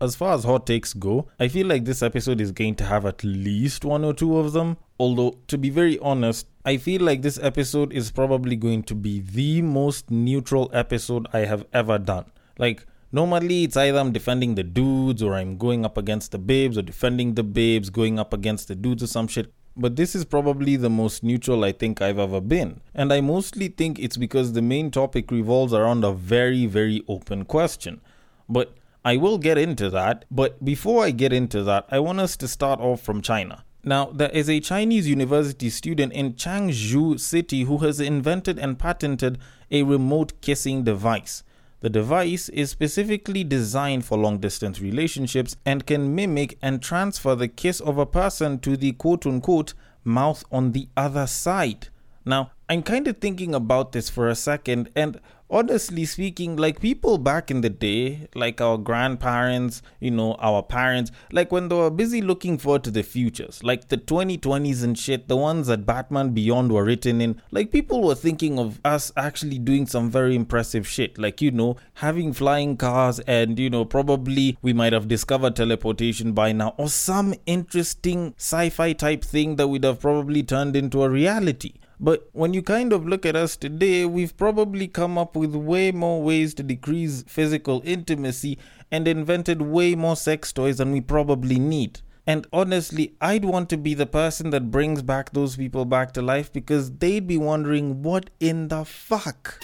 as far as hot takes go, I feel like this episode is going to have at least one or two of them. Although, to be very honest, I feel like this episode is probably going to be the most neutral episode I have ever done. Like, normally it's either I'm defending the dudes or I'm going up against the babes or defending the babes, going up against the dudes or some shit. But this is probably the most neutral I think I've ever been. And I mostly think it's because the main topic revolves around a very, very open question. But I will get into that, but before I get into that, I want us to start off from China. Now, there is a Chinese university student in Changzhou City who has invented and patented a remote kissing device. The device is specifically designed for long distance relationships and can mimic and transfer the kiss of a person to the quote unquote mouth on the other side. Now, I'm kind of thinking about this for a second, and honestly speaking, like people back in the day, like our grandparents, you know, our parents, like when they were busy looking forward to the futures, like the 2020s and shit, the ones that Batman Beyond were written in, like people were thinking of us actually doing some very impressive shit, like, you know, having flying cars, and, you know, probably we might have discovered teleportation by now, or some interesting sci fi type thing that would have probably turned into a reality. But when you kind of look at us today, we've probably come up with way more ways to decrease physical intimacy and invented way more sex toys than we probably need. And honestly, I'd want to be the person that brings back those people back to life because they'd be wondering what in the fuck.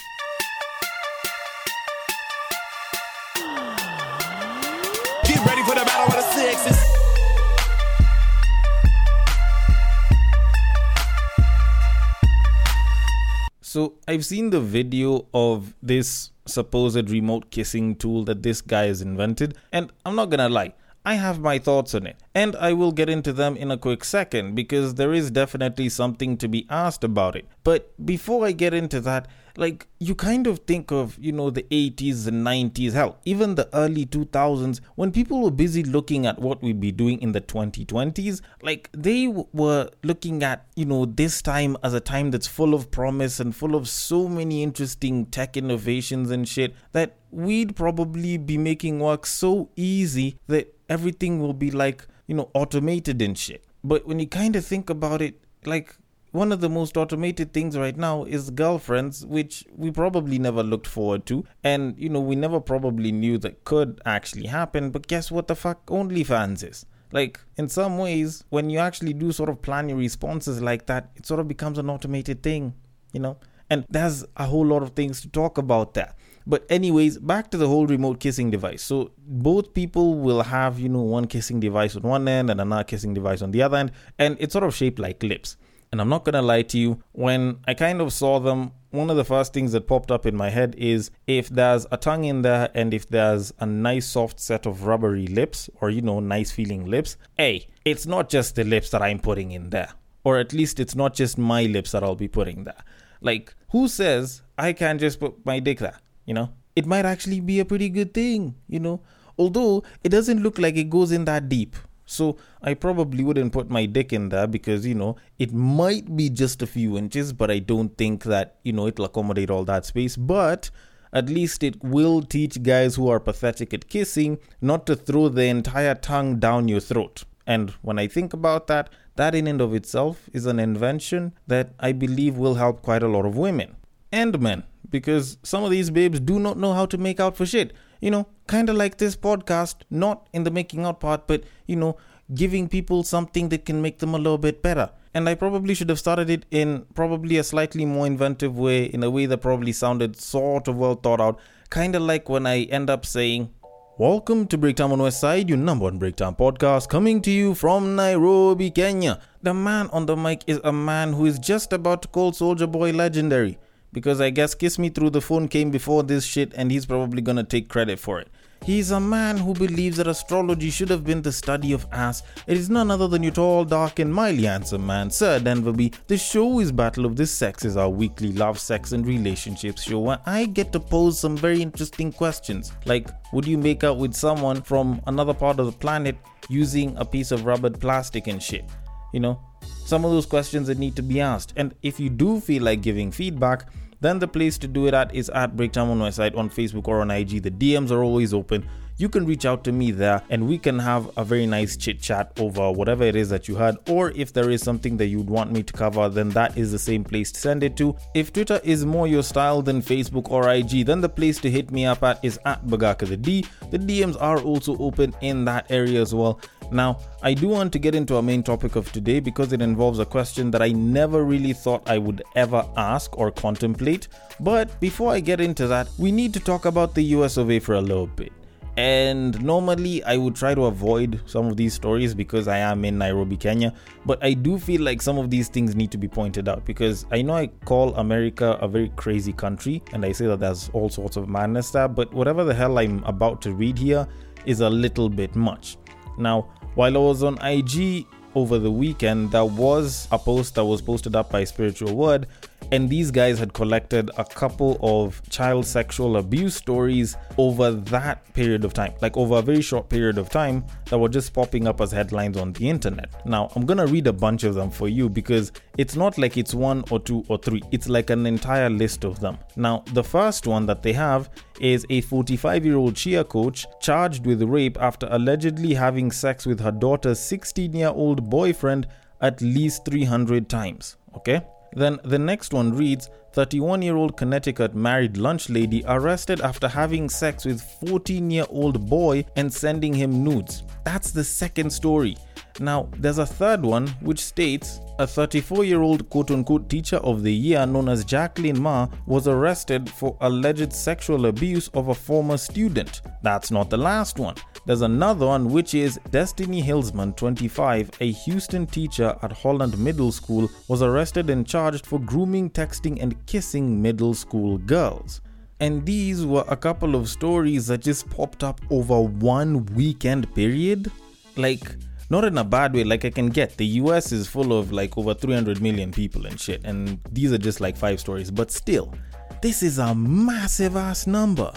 So I've seen the video of this supposed remote kissing tool that this guy has invented, and I'm not gonna lie, I have my thoughts on it, and I will get into them in a quick second because there is definitely something to be asked about it. But before I get into that, like you kind of think of, you know, the 80s and 90s, hell, even the early 2000s, when people were busy looking at what we'd be doing in the 2020s, like they w- were looking at, you know, this time as a time that's full of promise and full of so many interesting tech innovations and shit that we'd probably be making work so easy that everything will be like, you know, automated and shit. But when you kind of think about it, like one of the most automated things right now is girlfriends, which we probably never looked forward to. And, you know, we never probably knew that could actually happen. But guess what the fuck OnlyFans is? Like, in some ways, when you actually do sort of plan your responses like that, it sort of becomes an automated thing, you know? And there's a whole lot of things to talk about there. But anyways, back to the whole remote kissing device. So both people will have, you know, one kissing device on one end and another kissing device on the other end, and it's sort of shaped like lips. And I'm not gonna lie to you, when I kind of saw them, one of the first things that popped up in my head is if there's a tongue in there and if there's a nice soft set of rubbery lips or you know, nice feeling lips, hey, it's not just the lips that I'm putting in there. Or at least it's not just my lips that I'll be putting there. Like, who says I can't just put my dick there? You know? It might actually be a pretty good thing, you know? Although it doesn't look like it goes in that deep. So I probably wouldn't put my dick in there because, you know, it might be just a few inches, but I don't think that, you know, it'll accommodate all that space. But at least it will teach guys who are pathetic at kissing not to throw the entire tongue down your throat. And when I think about that, that in and of itself is an invention that I believe will help quite a lot of women and men because some of these babes do not know how to make out for shit. You know, kind of like this podcast, not in the making out part, but, you know, giving people something that can make them a little bit better. And I probably should have started it in probably a slightly more inventive way, in a way that probably sounded sort of well thought out. Kind of like when I end up saying, Welcome to Breakdown on West Side, your number one breakdown podcast, coming to you from Nairobi, Kenya. The man on the mic is a man who is just about to call Soulja Boy legendary because I guess Kiss Me Through the Phone came before this shit and he's probably gonna take credit for it. He's a man who believes that astrology should have been the study of ass. It is none other than your tall, dark, and mildly handsome man, Sir Denverby. The show is Battle of the Sexes, our weekly love, sex, and relationships show where I get to pose some very interesting questions. Like, would you make out with someone from another part of the planet using a piece of rubbered plastic and shit? You know, some of those questions that need to be asked. And if you do feel like giving feedback, then the place to do it at is at Breaktime on my site on Facebook or on IG. The DMs are always open you can reach out to me there and we can have a very nice chit chat over whatever it is that you had. Or if there is something that you'd want me to cover, then that is the same place to send it to. If Twitter is more your style than Facebook or IG, then the place to hit me up at is at Bagaka the D. The DMs are also open in that area as well. Now, I do want to get into our main topic of today because it involves a question that I never really thought I would ever ask or contemplate. But before I get into that, we need to talk about the US of A for a little bit. And normally I would try to avoid some of these stories because I am in Nairobi, Kenya. But I do feel like some of these things need to be pointed out because I know I call America a very crazy country and I say that there's all sorts of madness there, but whatever the hell I'm about to read here is a little bit much. Now, while I was on IG over the weekend, there was a post that was posted up by Spiritual Word and these guys had collected a couple of child sexual abuse stories over that period of time, like over a very short period of time, that were just popping up as headlines on the internet. Now, I'm gonna read a bunch of them for you because it's not like it's one or two or three, it's like an entire list of them. Now, the first one that they have is a 45 year old cheer coach charged with rape after allegedly having sex with her daughter's 16 year old boyfriend at least 300 times. Okay? Then the next one reads 31 year old Connecticut married lunch lady arrested after having sex with 14 year old boy and sending him nudes. That's the second story. Now, there's a third one which states a 34 year old quote unquote teacher of the year known as Jacqueline Ma was arrested for alleged sexual abuse of a former student. That's not the last one. There's another one which is Destiny Hillsman, 25, a Houston teacher at Holland Middle School, was arrested and charged for grooming, texting, and kissing middle school girls. And these were a couple of stories that just popped up over one weekend period. Like, not in a bad way, like I can get. The US is full of like over 300 million people and shit, and these are just like five stories, but still, this is a massive ass number.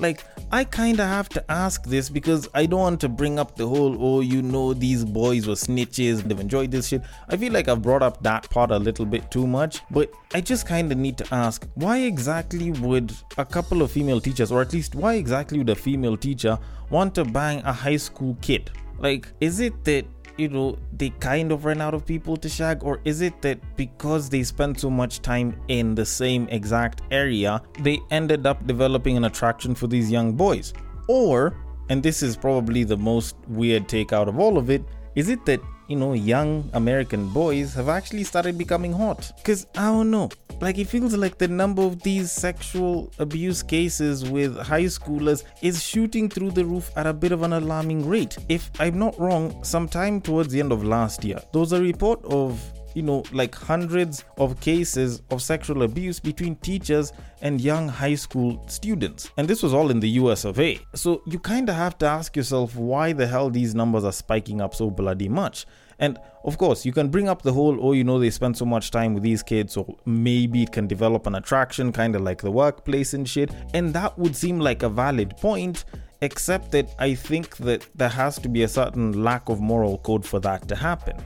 Like, I kinda have to ask this because I don't want to bring up the whole, oh, you know, these boys were snitches, they've enjoyed this shit. I feel like I've brought up that part a little bit too much, but I just kinda need to ask why exactly would a couple of female teachers, or at least why exactly would a female teacher want to bang a high school kid? Like, is it that you know, they kind of ran out of people to shag? Or is it that because they spent so much time in the same exact area, they ended up developing an attraction for these young boys? Or, and this is probably the most weird take out of all of it, is it that you know, young American boys have actually started becoming hot. Because I don't know, like it feels like the number of these sexual abuse cases with high schoolers is shooting through the roof at a bit of an alarming rate. If I'm not wrong, sometime towards the end of last year, there was a report of you know, like hundreds of cases of sexual abuse between teachers and young high school students. And this was all in the US of A. So you kind of have to ask yourself why the hell these numbers are spiking up so bloody much. And of course, you can bring up the whole, oh, you know, they spend so much time with these kids, so maybe it can develop an attraction, kind of like the workplace and shit. And that would seem like a valid point, except that I think that there has to be a certain lack of moral code for that to happen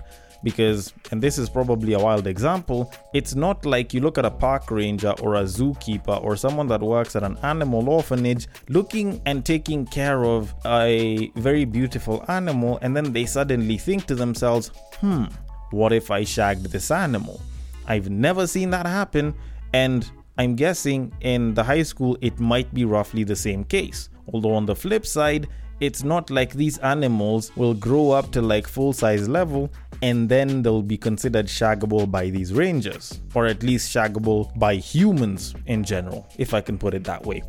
because, and this is probably a wild example, it's not like you look at a park ranger or a zookeeper or someone that works at an animal orphanage looking and taking care of a very beautiful animal, and then they suddenly think to themselves, hmm, what if I shagged this animal? I've never seen that happen, and I'm guessing in the high school it might be roughly the same case. Although on the flip side, it's not like these animals will grow up to like full size level and then they'll be considered shaggable by these rangers, or at least shaggable by humans in general, if I can put it that way.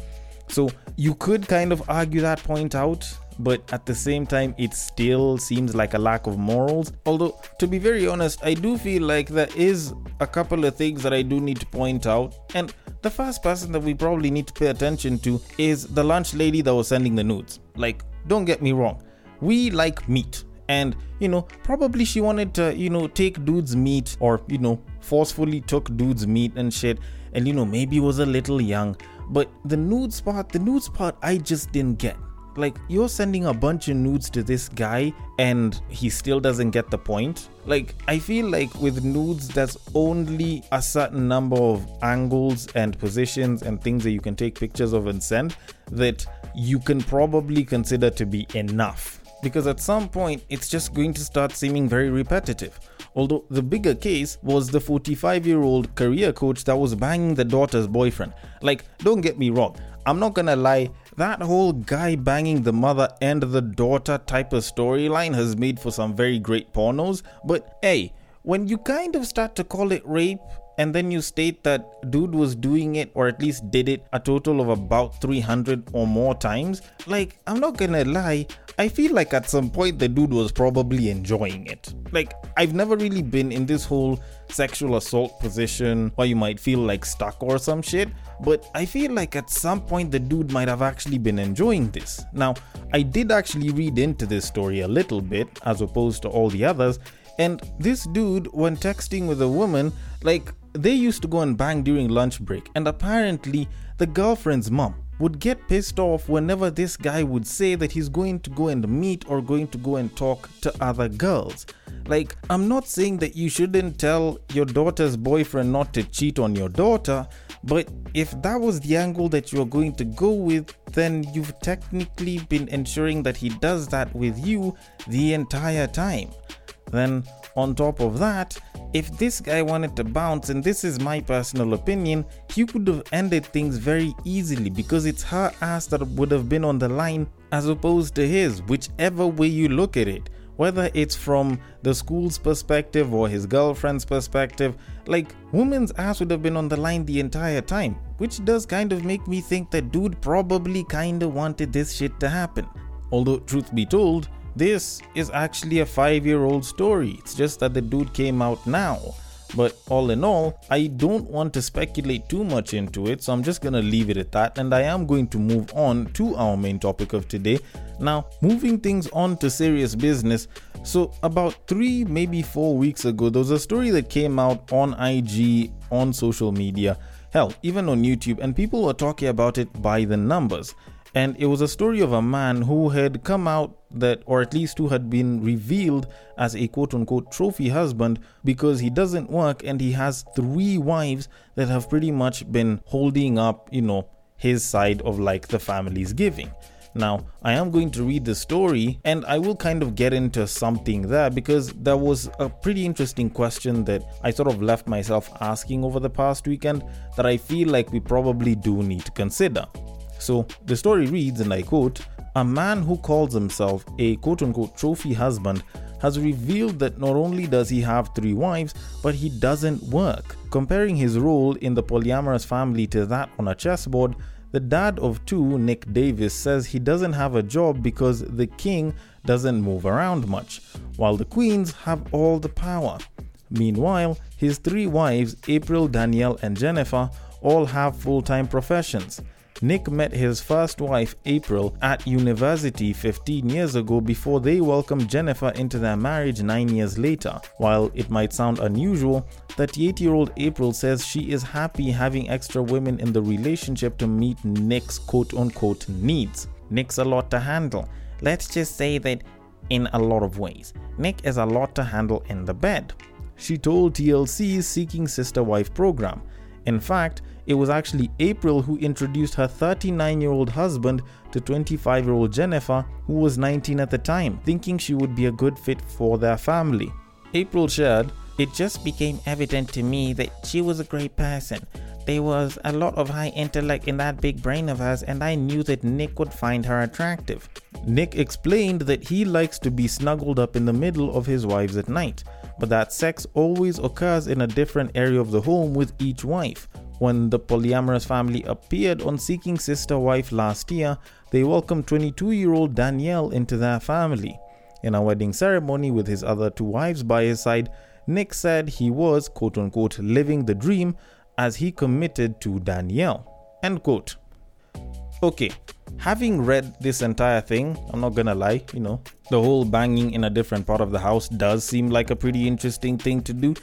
So you could kind of argue that point out, but at the same time, it still seems like a lack of morals. Although, to be very honest, I do feel like there is a couple of things that I do need to point out. And the first person that we probably need to pay attention to is the lunch lady that was sending the nudes. Like, don't get me wrong, we like meat. And you know probably she wanted to you know take dude's meat or you know forcefully took dude's meat and shit. And you know maybe was a little young. But the nude part, the nude part, i just didn't get Like, you're sending a bunch of nudes to this guy and he still doesn't get the point. Like, I feel like with nudes, there's only a certain number of angles and positions and things that you can take pictures of and send that you can probably consider to be enough. Because at some point, it's just going to start seeming very repetitive. Although the bigger case was the 45 year old career coach that was banging the daughter's boyfriend. Like, don't get me wrong, I'm not gonna lie, that whole guy banging the mother and the daughter type of storyline has made for some very great pornos, but hey, when you kind of start to call it rape and then you state that dude was doing it or at least did it a total of about 300 or more times. Like i'm not gonna lie i feel like at some point the dude was probably enjoying it. Like i've never really been in this whole sexual assault position where you might feel like stuck or some shit but i feel like at some point the dude might have actually been enjoying this. Now i did actually read into this story a little bit as opposed to all the others and this dude, when texting with a woman, like they used to go and bang during lunch break, and apparently the girlfriend's mom would get pissed off whenever this guy would say that he's going to go and meet or going to go and talk to other girls. Like, I'm not saying that you shouldn't tell your daughter's boyfriend not to cheat on your daughter, but if that was the angle that you're going to go with, then you've technically been ensuring that he does that with you the entire time. Then, on top of that, if this guy wanted to bounce, and this is my personal opinion, he could have ended things very easily because it's her ass that would have been on the line as opposed to his, whichever way you look at it. Whether it's from the school's perspective or his girlfriend's perspective, like, woman's ass would have been on the line the entire time, which does kind of make me think that dude probably kinda wanted this shit to happen. Although, truth be told, this is actually a five year old story. It's just that the dude came out now. But all in all, I don't want to speculate too much into it, so I'm just gonna leave it at that. And I am going to move on to our main topic of today. Now, moving things on to serious business. So, about three, maybe four weeks ago, there was a story that came out on IG, on social media, hell, even on YouTube, and people were talking about it by the numbers and it was a story of a man who had come out that, or at least who had been revealed as a quote unquote trophy husband because he doesn't work and he has three wives that have pretty much been holding up, you know, his side of like the family's giving. Now, I am going to read the story and I will kind of get into something there because there was a pretty interesting question that I sort of left myself asking over the past weekend that I feel like we probably do need to consider. So the story reads, and I quote, a man who calls himself a quote unquote trophy husband has revealed that not only does he have three wives, but he doesn't work. Comparing his role in the polyamorous family to that on a chessboard, the dad of two, Nick Davis, says he doesn't have a job because the king doesn't move around much, while the queens have all the power. Meanwhile, his three wives, April, Danielle, and Jennifer, all have full time professions. Nick met his first wife, April, at university 15 years ago before they welcomed Jennifer into their marriage nine years later. While it might sound unusual, 38 year old April says she is happy having extra women in the relationship to meet Nick's quote unquote needs. Nick's a lot to handle. Let's just say that in a lot of ways. Nick is a lot to handle in the bed. She told TLC's Seeking Sister Wife program. In fact, it was actually April who introduced her 39 year old husband to 25 year old Jennifer, who was 19 at the time, thinking she would be a good fit for their family. April shared, It just became evident to me that she was a great person. There was a lot of high intellect in that big brain of hers, and I knew that Nick would find her attractive. Nick explained that he likes to be snuggled up in the middle of his wives at night, but that sex always occurs in a different area of the home with each wife. When the polyamorous family appeared on Seeking Sister Wife last year, they welcomed 22 year old Danielle into their family. In a wedding ceremony with his other two wives by his side, Nick said he was, quote unquote, living the dream as he committed to Danielle. End quote. Okay, having read this entire thing, I'm not gonna lie, you know, the whole banging in a different part of the house does seem like a pretty interesting thing to do.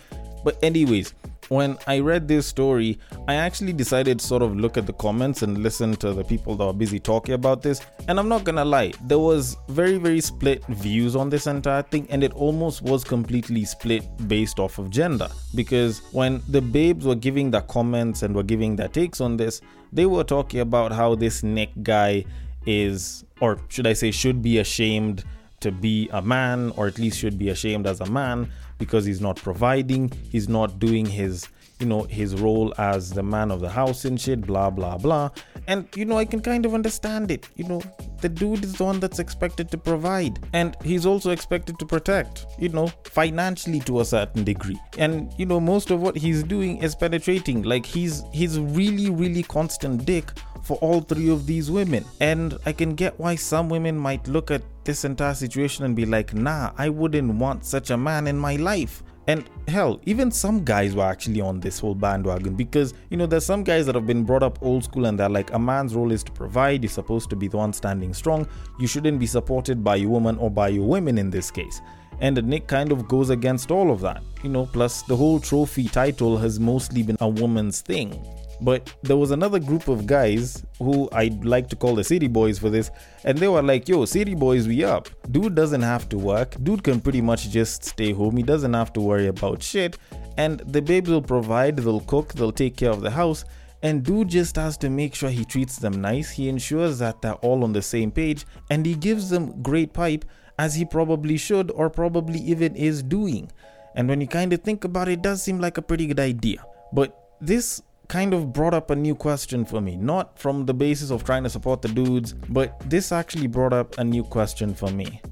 But, anyways, when I read this story, I actually decided to sort of look at the comments and listen to the people that were busy talking about this. And I'm not gonna lie, there was very, very split views on this entire thing, and it almost was completely split based off of gender. Because when the babes were giving their comments and were giving their takes on this, they were talking about how this Nick guy is, or should I say, should be ashamed to be a man, or at least should be ashamed as a man because he's not providing, he's not doing his you know his role as the man of the house and shit blah blah blah. And you know i can kind of understand it. You know the dude is the one that's expected to provide. And he's also expected to protect you know financially to a certain degree. And you know most of what he's doing is penetrating. Like he's he's really really constant dick for all three of these women. And I can get why some women might look at this entire situation and be like, nah, I wouldn't want such a man in my life. And hell, even some guys were actually on this whole bandwagon because, you know, there's some guys that have been brought up old school and they're like, a man's role is to provide, you're supposed to be the one standing strong, you shouldn't be supported by your woman or by your women in this case. And Nick kind of goes against all of that, you know, plus the whole trophy title has mostly been a woman's thing. But there was another group of guys who I'd like to call the city boys for this, and they were like, yo, city boys, we up. Dude doesn't have to work. Dude can pretty much just stay home. He doesn't have to worry about shit. And the babes will provide, they'll cook, they'll take care of the house. And dude just has to make sure he treats them nice. He ensures that they're all on the same page and he gives them great pipe as he probably should or probably even is doing. And when you kind of think about it, it does seem like a pretty good idea. But this kind of brought up a new question for me. Not from the basis of trying to support the dudes, but this actually brought up a new question for me.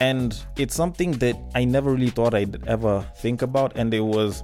And it's something that I never really thought I'd ever think about. And it was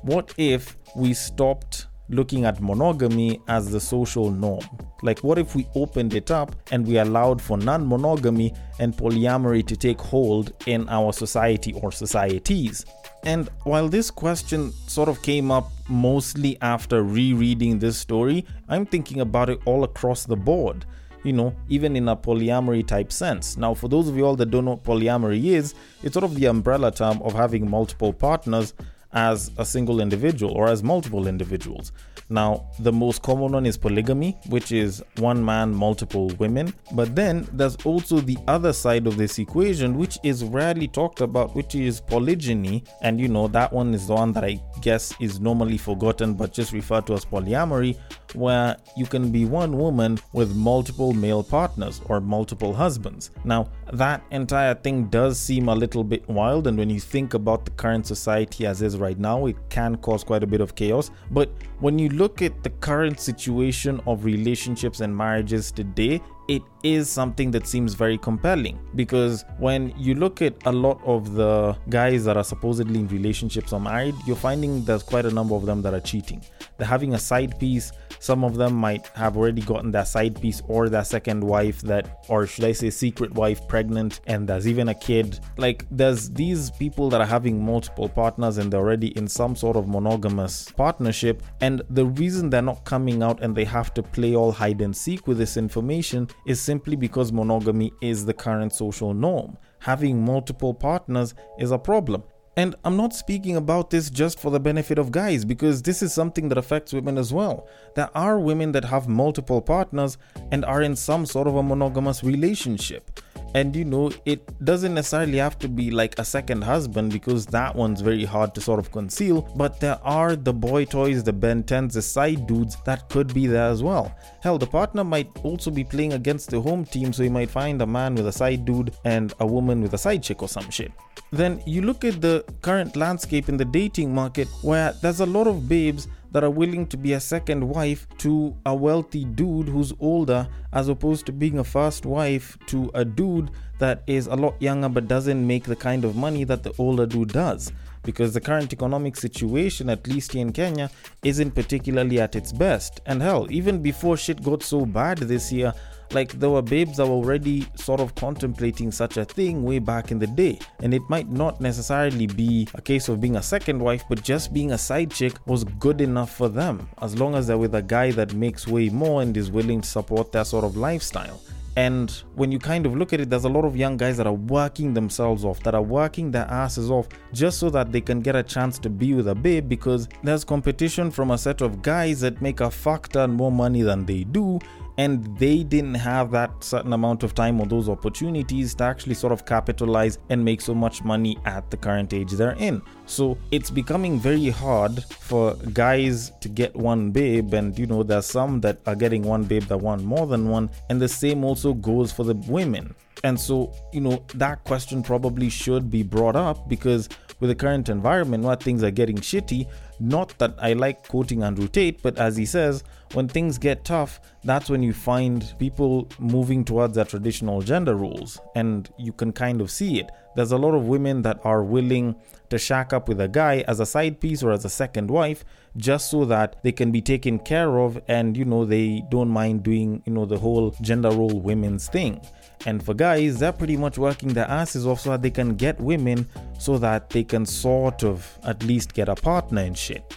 what if we stopped looking at monogamy as the social norm? Like, what if we opened it up and we allowed for non monogamy and polyamory to take hold in our society or societies? And while this question sort of came up mostly after rereading this story, I'm thinking about it all across the board. You know, even in a polyamory type sense. Now, for those of you all that don't know what polyamory is, it's sort of the umbrella term of having multiple partners as a single individual or as multiple individuals. Now, the most common one is polygamy, which is one man, multiple women. But then there's also the other side of this equation, which is rarely talked about, which is polygyny. And you know, that one is the one that I guess is normally forgotten, but just referred to as polyamory, where you can be one woman with multiple male partners or multiple husbands. Now, that entire thing does seem a little bit wild, and when you think about the current society as is right now, it can cause quite a bit of chaos. But when you look at the current situation of relationships and marriages today, it is something that seems very compelling because when you look at a lot of the guys that are supposedly in relationships or married, you're finding there's quite a number of them that are cheating. They're having a side piece. Some of them might have already gotten their side piece or their second wife that, or should I say, secret wife pregnant, and there's even a kid. Like, there's these people that are having multiple partners and they're already in some sort of monogamous partnership. And the reason they're not coming out and they have to play all hide and seek with this information is simply because monogamy is the current social norm. Having multiple partners is a problem. And I'm not speaking about this just for the benefit of guys because this is something that affects women as well. There are women that have multiple partners and are in some sort of a monogamous relationship. And you know, it doesn't necessarily have to be like a second husband because that one's very hard to sort of conceal. But there are the boy toys, the Ben 10s, the side dudes that could be there as well. Hell, the partner might also be playing against the home team, so you might find a man with a side dude and a woman with a side chick or some shit. Then you look at the current landscape in the dating market where there's a lot of babes that are willing to be a second wife to a wealthy dude who's older as opposed to being a first wife to a dude that is a lot younger but doesn't make the kind of money that the older dude does because the current economic situation, at least here in Kenya, isn't particularly at its best. And hell, even before shit got so bad this year, like there were babes that were already sort of contemplating such a thing way back in the day. And it might not necessarily be a case of being a second wife, but just being a side chick was good enough for them, as long as they're with a guy that makes way more and is willing to support their sort of lifestyle And when you kind of look at it, there's a lot of young guys that are working themselves off, that are working their asses off just so that they can get a chance to be with a babe because there's competition from a set of guys that make a fuck ton more money than they do and they didn't have that certain amount of time or those opportunities to actually sort of capitalize and make so much money at the current age they're in. So it's becoming very hard for guys to get one babe, and you know, there's some that are getting one babe that want more than one, and the same also goes for the women. And so, you know, that question probably should be brought up because with the current environment where things are getting shitty, not that I like quoting Andrew Tate, but as he says, when things get tough, that's when you find people moving towards their traditional gender roles, and you can kind of see it. There's a lot of women that are willing to shack up with a guy as a side piece or as a second wife just so that they can be taken care of and you know they don't mind doing you know the whole gender role women's thing and for guys they're pretty much working their asses off so that they can get women so that they can sort of at least get a partner and shit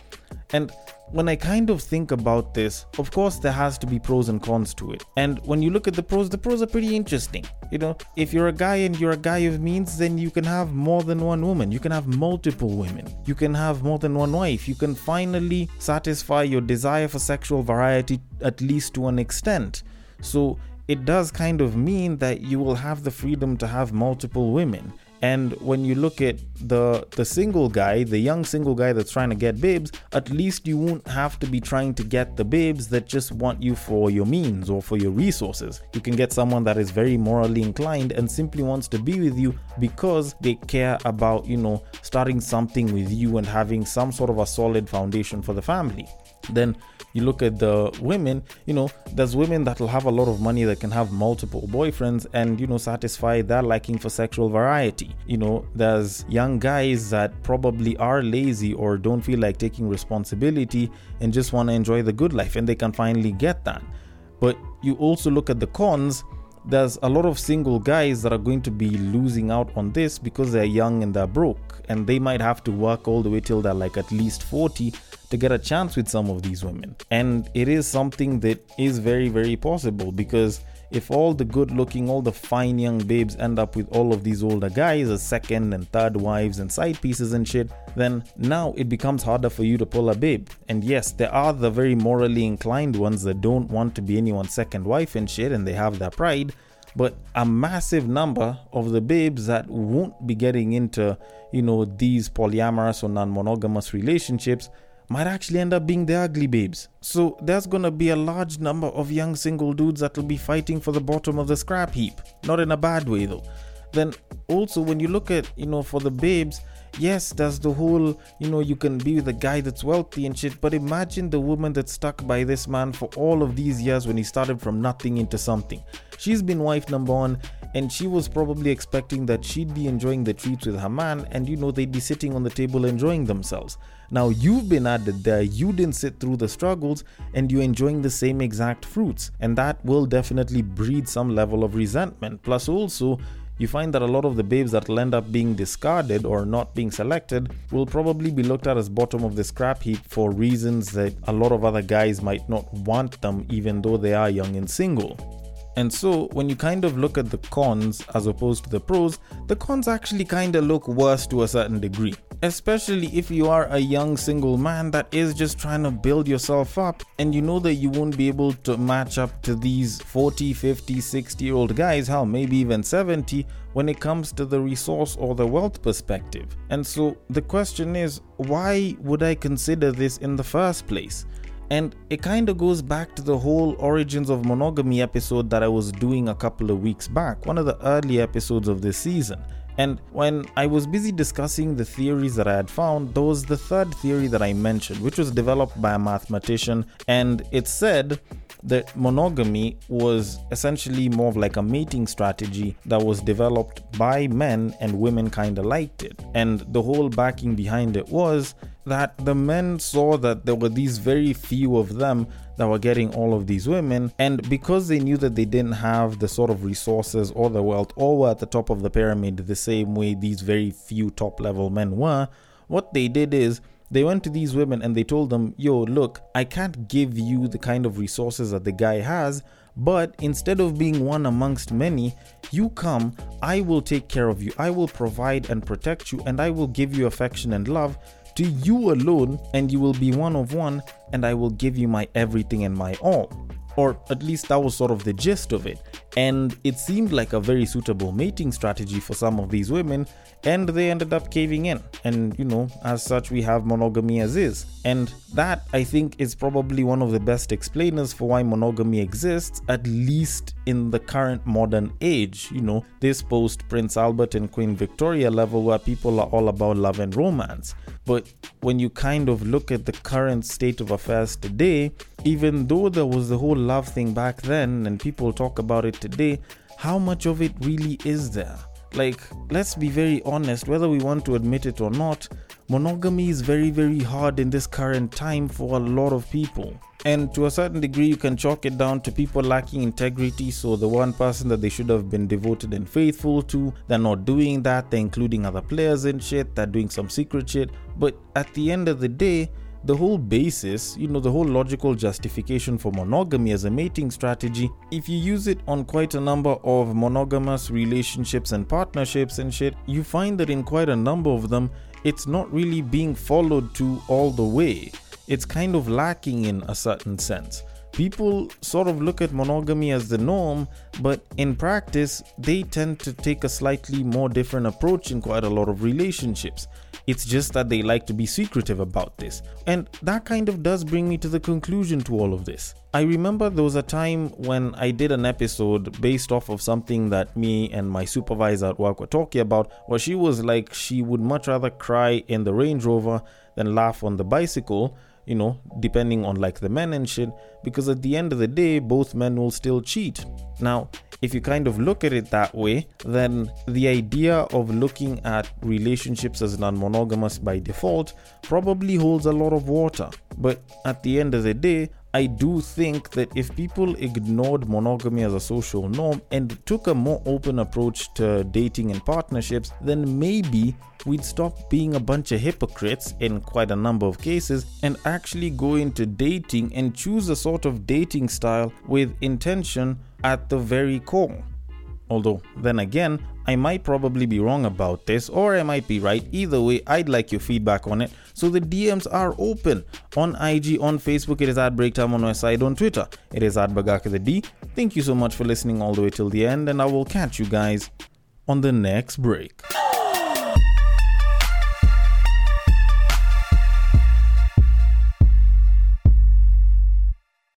and when I kind of think about this, of course, there has to be pros and cons to it. And when you look at the pros, the pros are pretty interesting. You know, if you're a guy and you're a guy of means, then you can have more than one woman. You can have multiple women. You can have more than one wife. You can finally satisfy your desire for sexual variety, at least to an extent. So it does kind of mean that you will have the freedom to have multiple women. And when you look at the the single guy, the young single guy that's trying to get babes, at least you won't have to be trying to get the babes that just want you for your means or for your resources. You can get someone that is very morally inclined and simply wants to be with you because they care about, you know, starting something with you and having some sort of a solid foundation for the family. Then you look at the women, you know, there's women that'll have a lot of money that can have multiple boyfriends and, you know, satisfy their liking for sexual variety. You know, there's young guys that probably are lazy or don't feel like taking responsibility and just want to enjoy the good life and they can finally get that. But you also look at the cons there's a lot of single guys that are going to be losing out on this because they're young and they're broke and they might have to work all the way till they're like at least 40 to get a chance with some of these women. And it is something that is very, very possible because if all the good looking, all the fine young babes end up with all of these older guys as second and third wives and side pieces and shit, then now it becomes harder for you to pull a babe. And yes, there are the very morally inclined ones that don't want to be anyone's second wife and shit and they have their pride. But a massive number of the babes that won't be getting into, you know, these polyamorous or non monogamous relationships might actually end up being the ugly babes. So there's gonna be a large number of young single dudes that'll be fighting for the bottom of the scrap heap. Not in a bad way though. Then also when you look at, you know, for the babes, yes, there's the whole, you know, you can be with a guy that's wealthy and shit, but imagine the woman that's stuck by this man for all of these years when he started from nothing into something. She's been wife number one and she was probably expecting that she'd be enjoying the treats with her man and you know they'd be sitting on the table enjoying themselves now you've been added there you didn't sit through the struggles and you're enjoying the same exact fruits and that will definitely breed some level of resentment plus also you find that a lot of the babes that will end up being discarded or not being selected will probably be looked at as bottom of the scrap heap for reasons that a lot of other guys might not want them even though they are young and single. And so, when you kind of look at the cons as opposed to the pros, the cons actually kind of look worse to a certain degree. Especially if you are a young single man that is just trying to build yourself up and you know that you won't be able to match up to these 40, 50, 60 year old guys, hell, maybe even 70, when it comes to the resource or the wealth perspective. And so, the question is why would I consider this in the first place? And it kind of goes back to the whole origins of monogamy episode that I was doing a couple of weeks back, one of the early episodes of this season. And when I was busy discussing the theories that I had found, there was the third theory that I mentioned, which was developed by a mathematician, and it said that monogamy was essentially more of like a mating strategy that was developed by men and women kind of liked it. And the whole backing behind it was that the men saw that there were these very few of them that were getting all of these women, and because they knew that they didn't have the sort of resources or the wealth or were at the top of the pyramid the same way these very few top level men were, what they did is they went to these women and they told them, Yo, look, I can't give you the kind of resources that the guy has, But instead of being one amongst many, you come, I will take care of you, I will provide and protect you, and I will give you affection and love to you alone, and you will be one of one, and I will give you my everything and my all. Or at least that was sort of the gist of it. And it seemed like a very suitable mating strategy for some of these women, and they ended up caving in. And you know, as such, we have monogamy as is. And that, I think, is probably one of the best explainers for why monogamy exists, at least in the current modern age. You know, this post Prince Albert and Queen Victoria level where people are all about love and romance. But when you kind of look at the current state of affairs today, even though there was the whole love thing back then and people talk about it today, how much of it really is there? Like, let's be very honest, whether we want to admit it or not, monogamy is very, very hard in this current time for a lot of people. And to a certain degree, you can chalk it down to people lacking integrity. So, the one person that they should have been devoted and faithful to, they're not doing that. They're including other players in shit. They're doing some secret shit. But at the end of the day, the whole basis, you know, the whole logical justification for monogamy as a mating strategy, if you use it on quite a number of monogamous relationships and partnerships and shit, you find that in quite a number of them, it's not really being followed to all the way. It's kind of lacking in a certain sense. People sort of look at monogamy as the norm, but in practice, they tend to take a slightly more different approach in quite a lot of relationships. It's just that they like to be secretive about this. And that kind of does bring me to the conclusion to all of this. I remember there was a time when I did an episode based off of something that me and my supervisor at work were talking about, where she was like, she would much rather cry in the Range Rover than laugh on the bicycle you know, depending on like the men and shit, because at the end of the day, both men will still cheat. Now, if you kind of look at it that way, then the idea of looking at relationships as non monogamous by default probably holds a lot of water. But at the end of the day, I do think that if people ignored monogamy as a social norm and took a more open approach to dating and partnerships, then maybe we'd stop being a bunch of hypocrites in quite a number of cases and actually go into dating and choose a sort of dating style with intention at the very core. Although, then again, I might probably be wrong about this, or I might be right. Either way, I'd like your feedback on it. So the DMs are open on IG, on Facebook. It is at Breaktime on my side. On Twitter, it is at Bagaka the D. Thank you so much for listening all the way till the end, and I will catch you guys on the next break.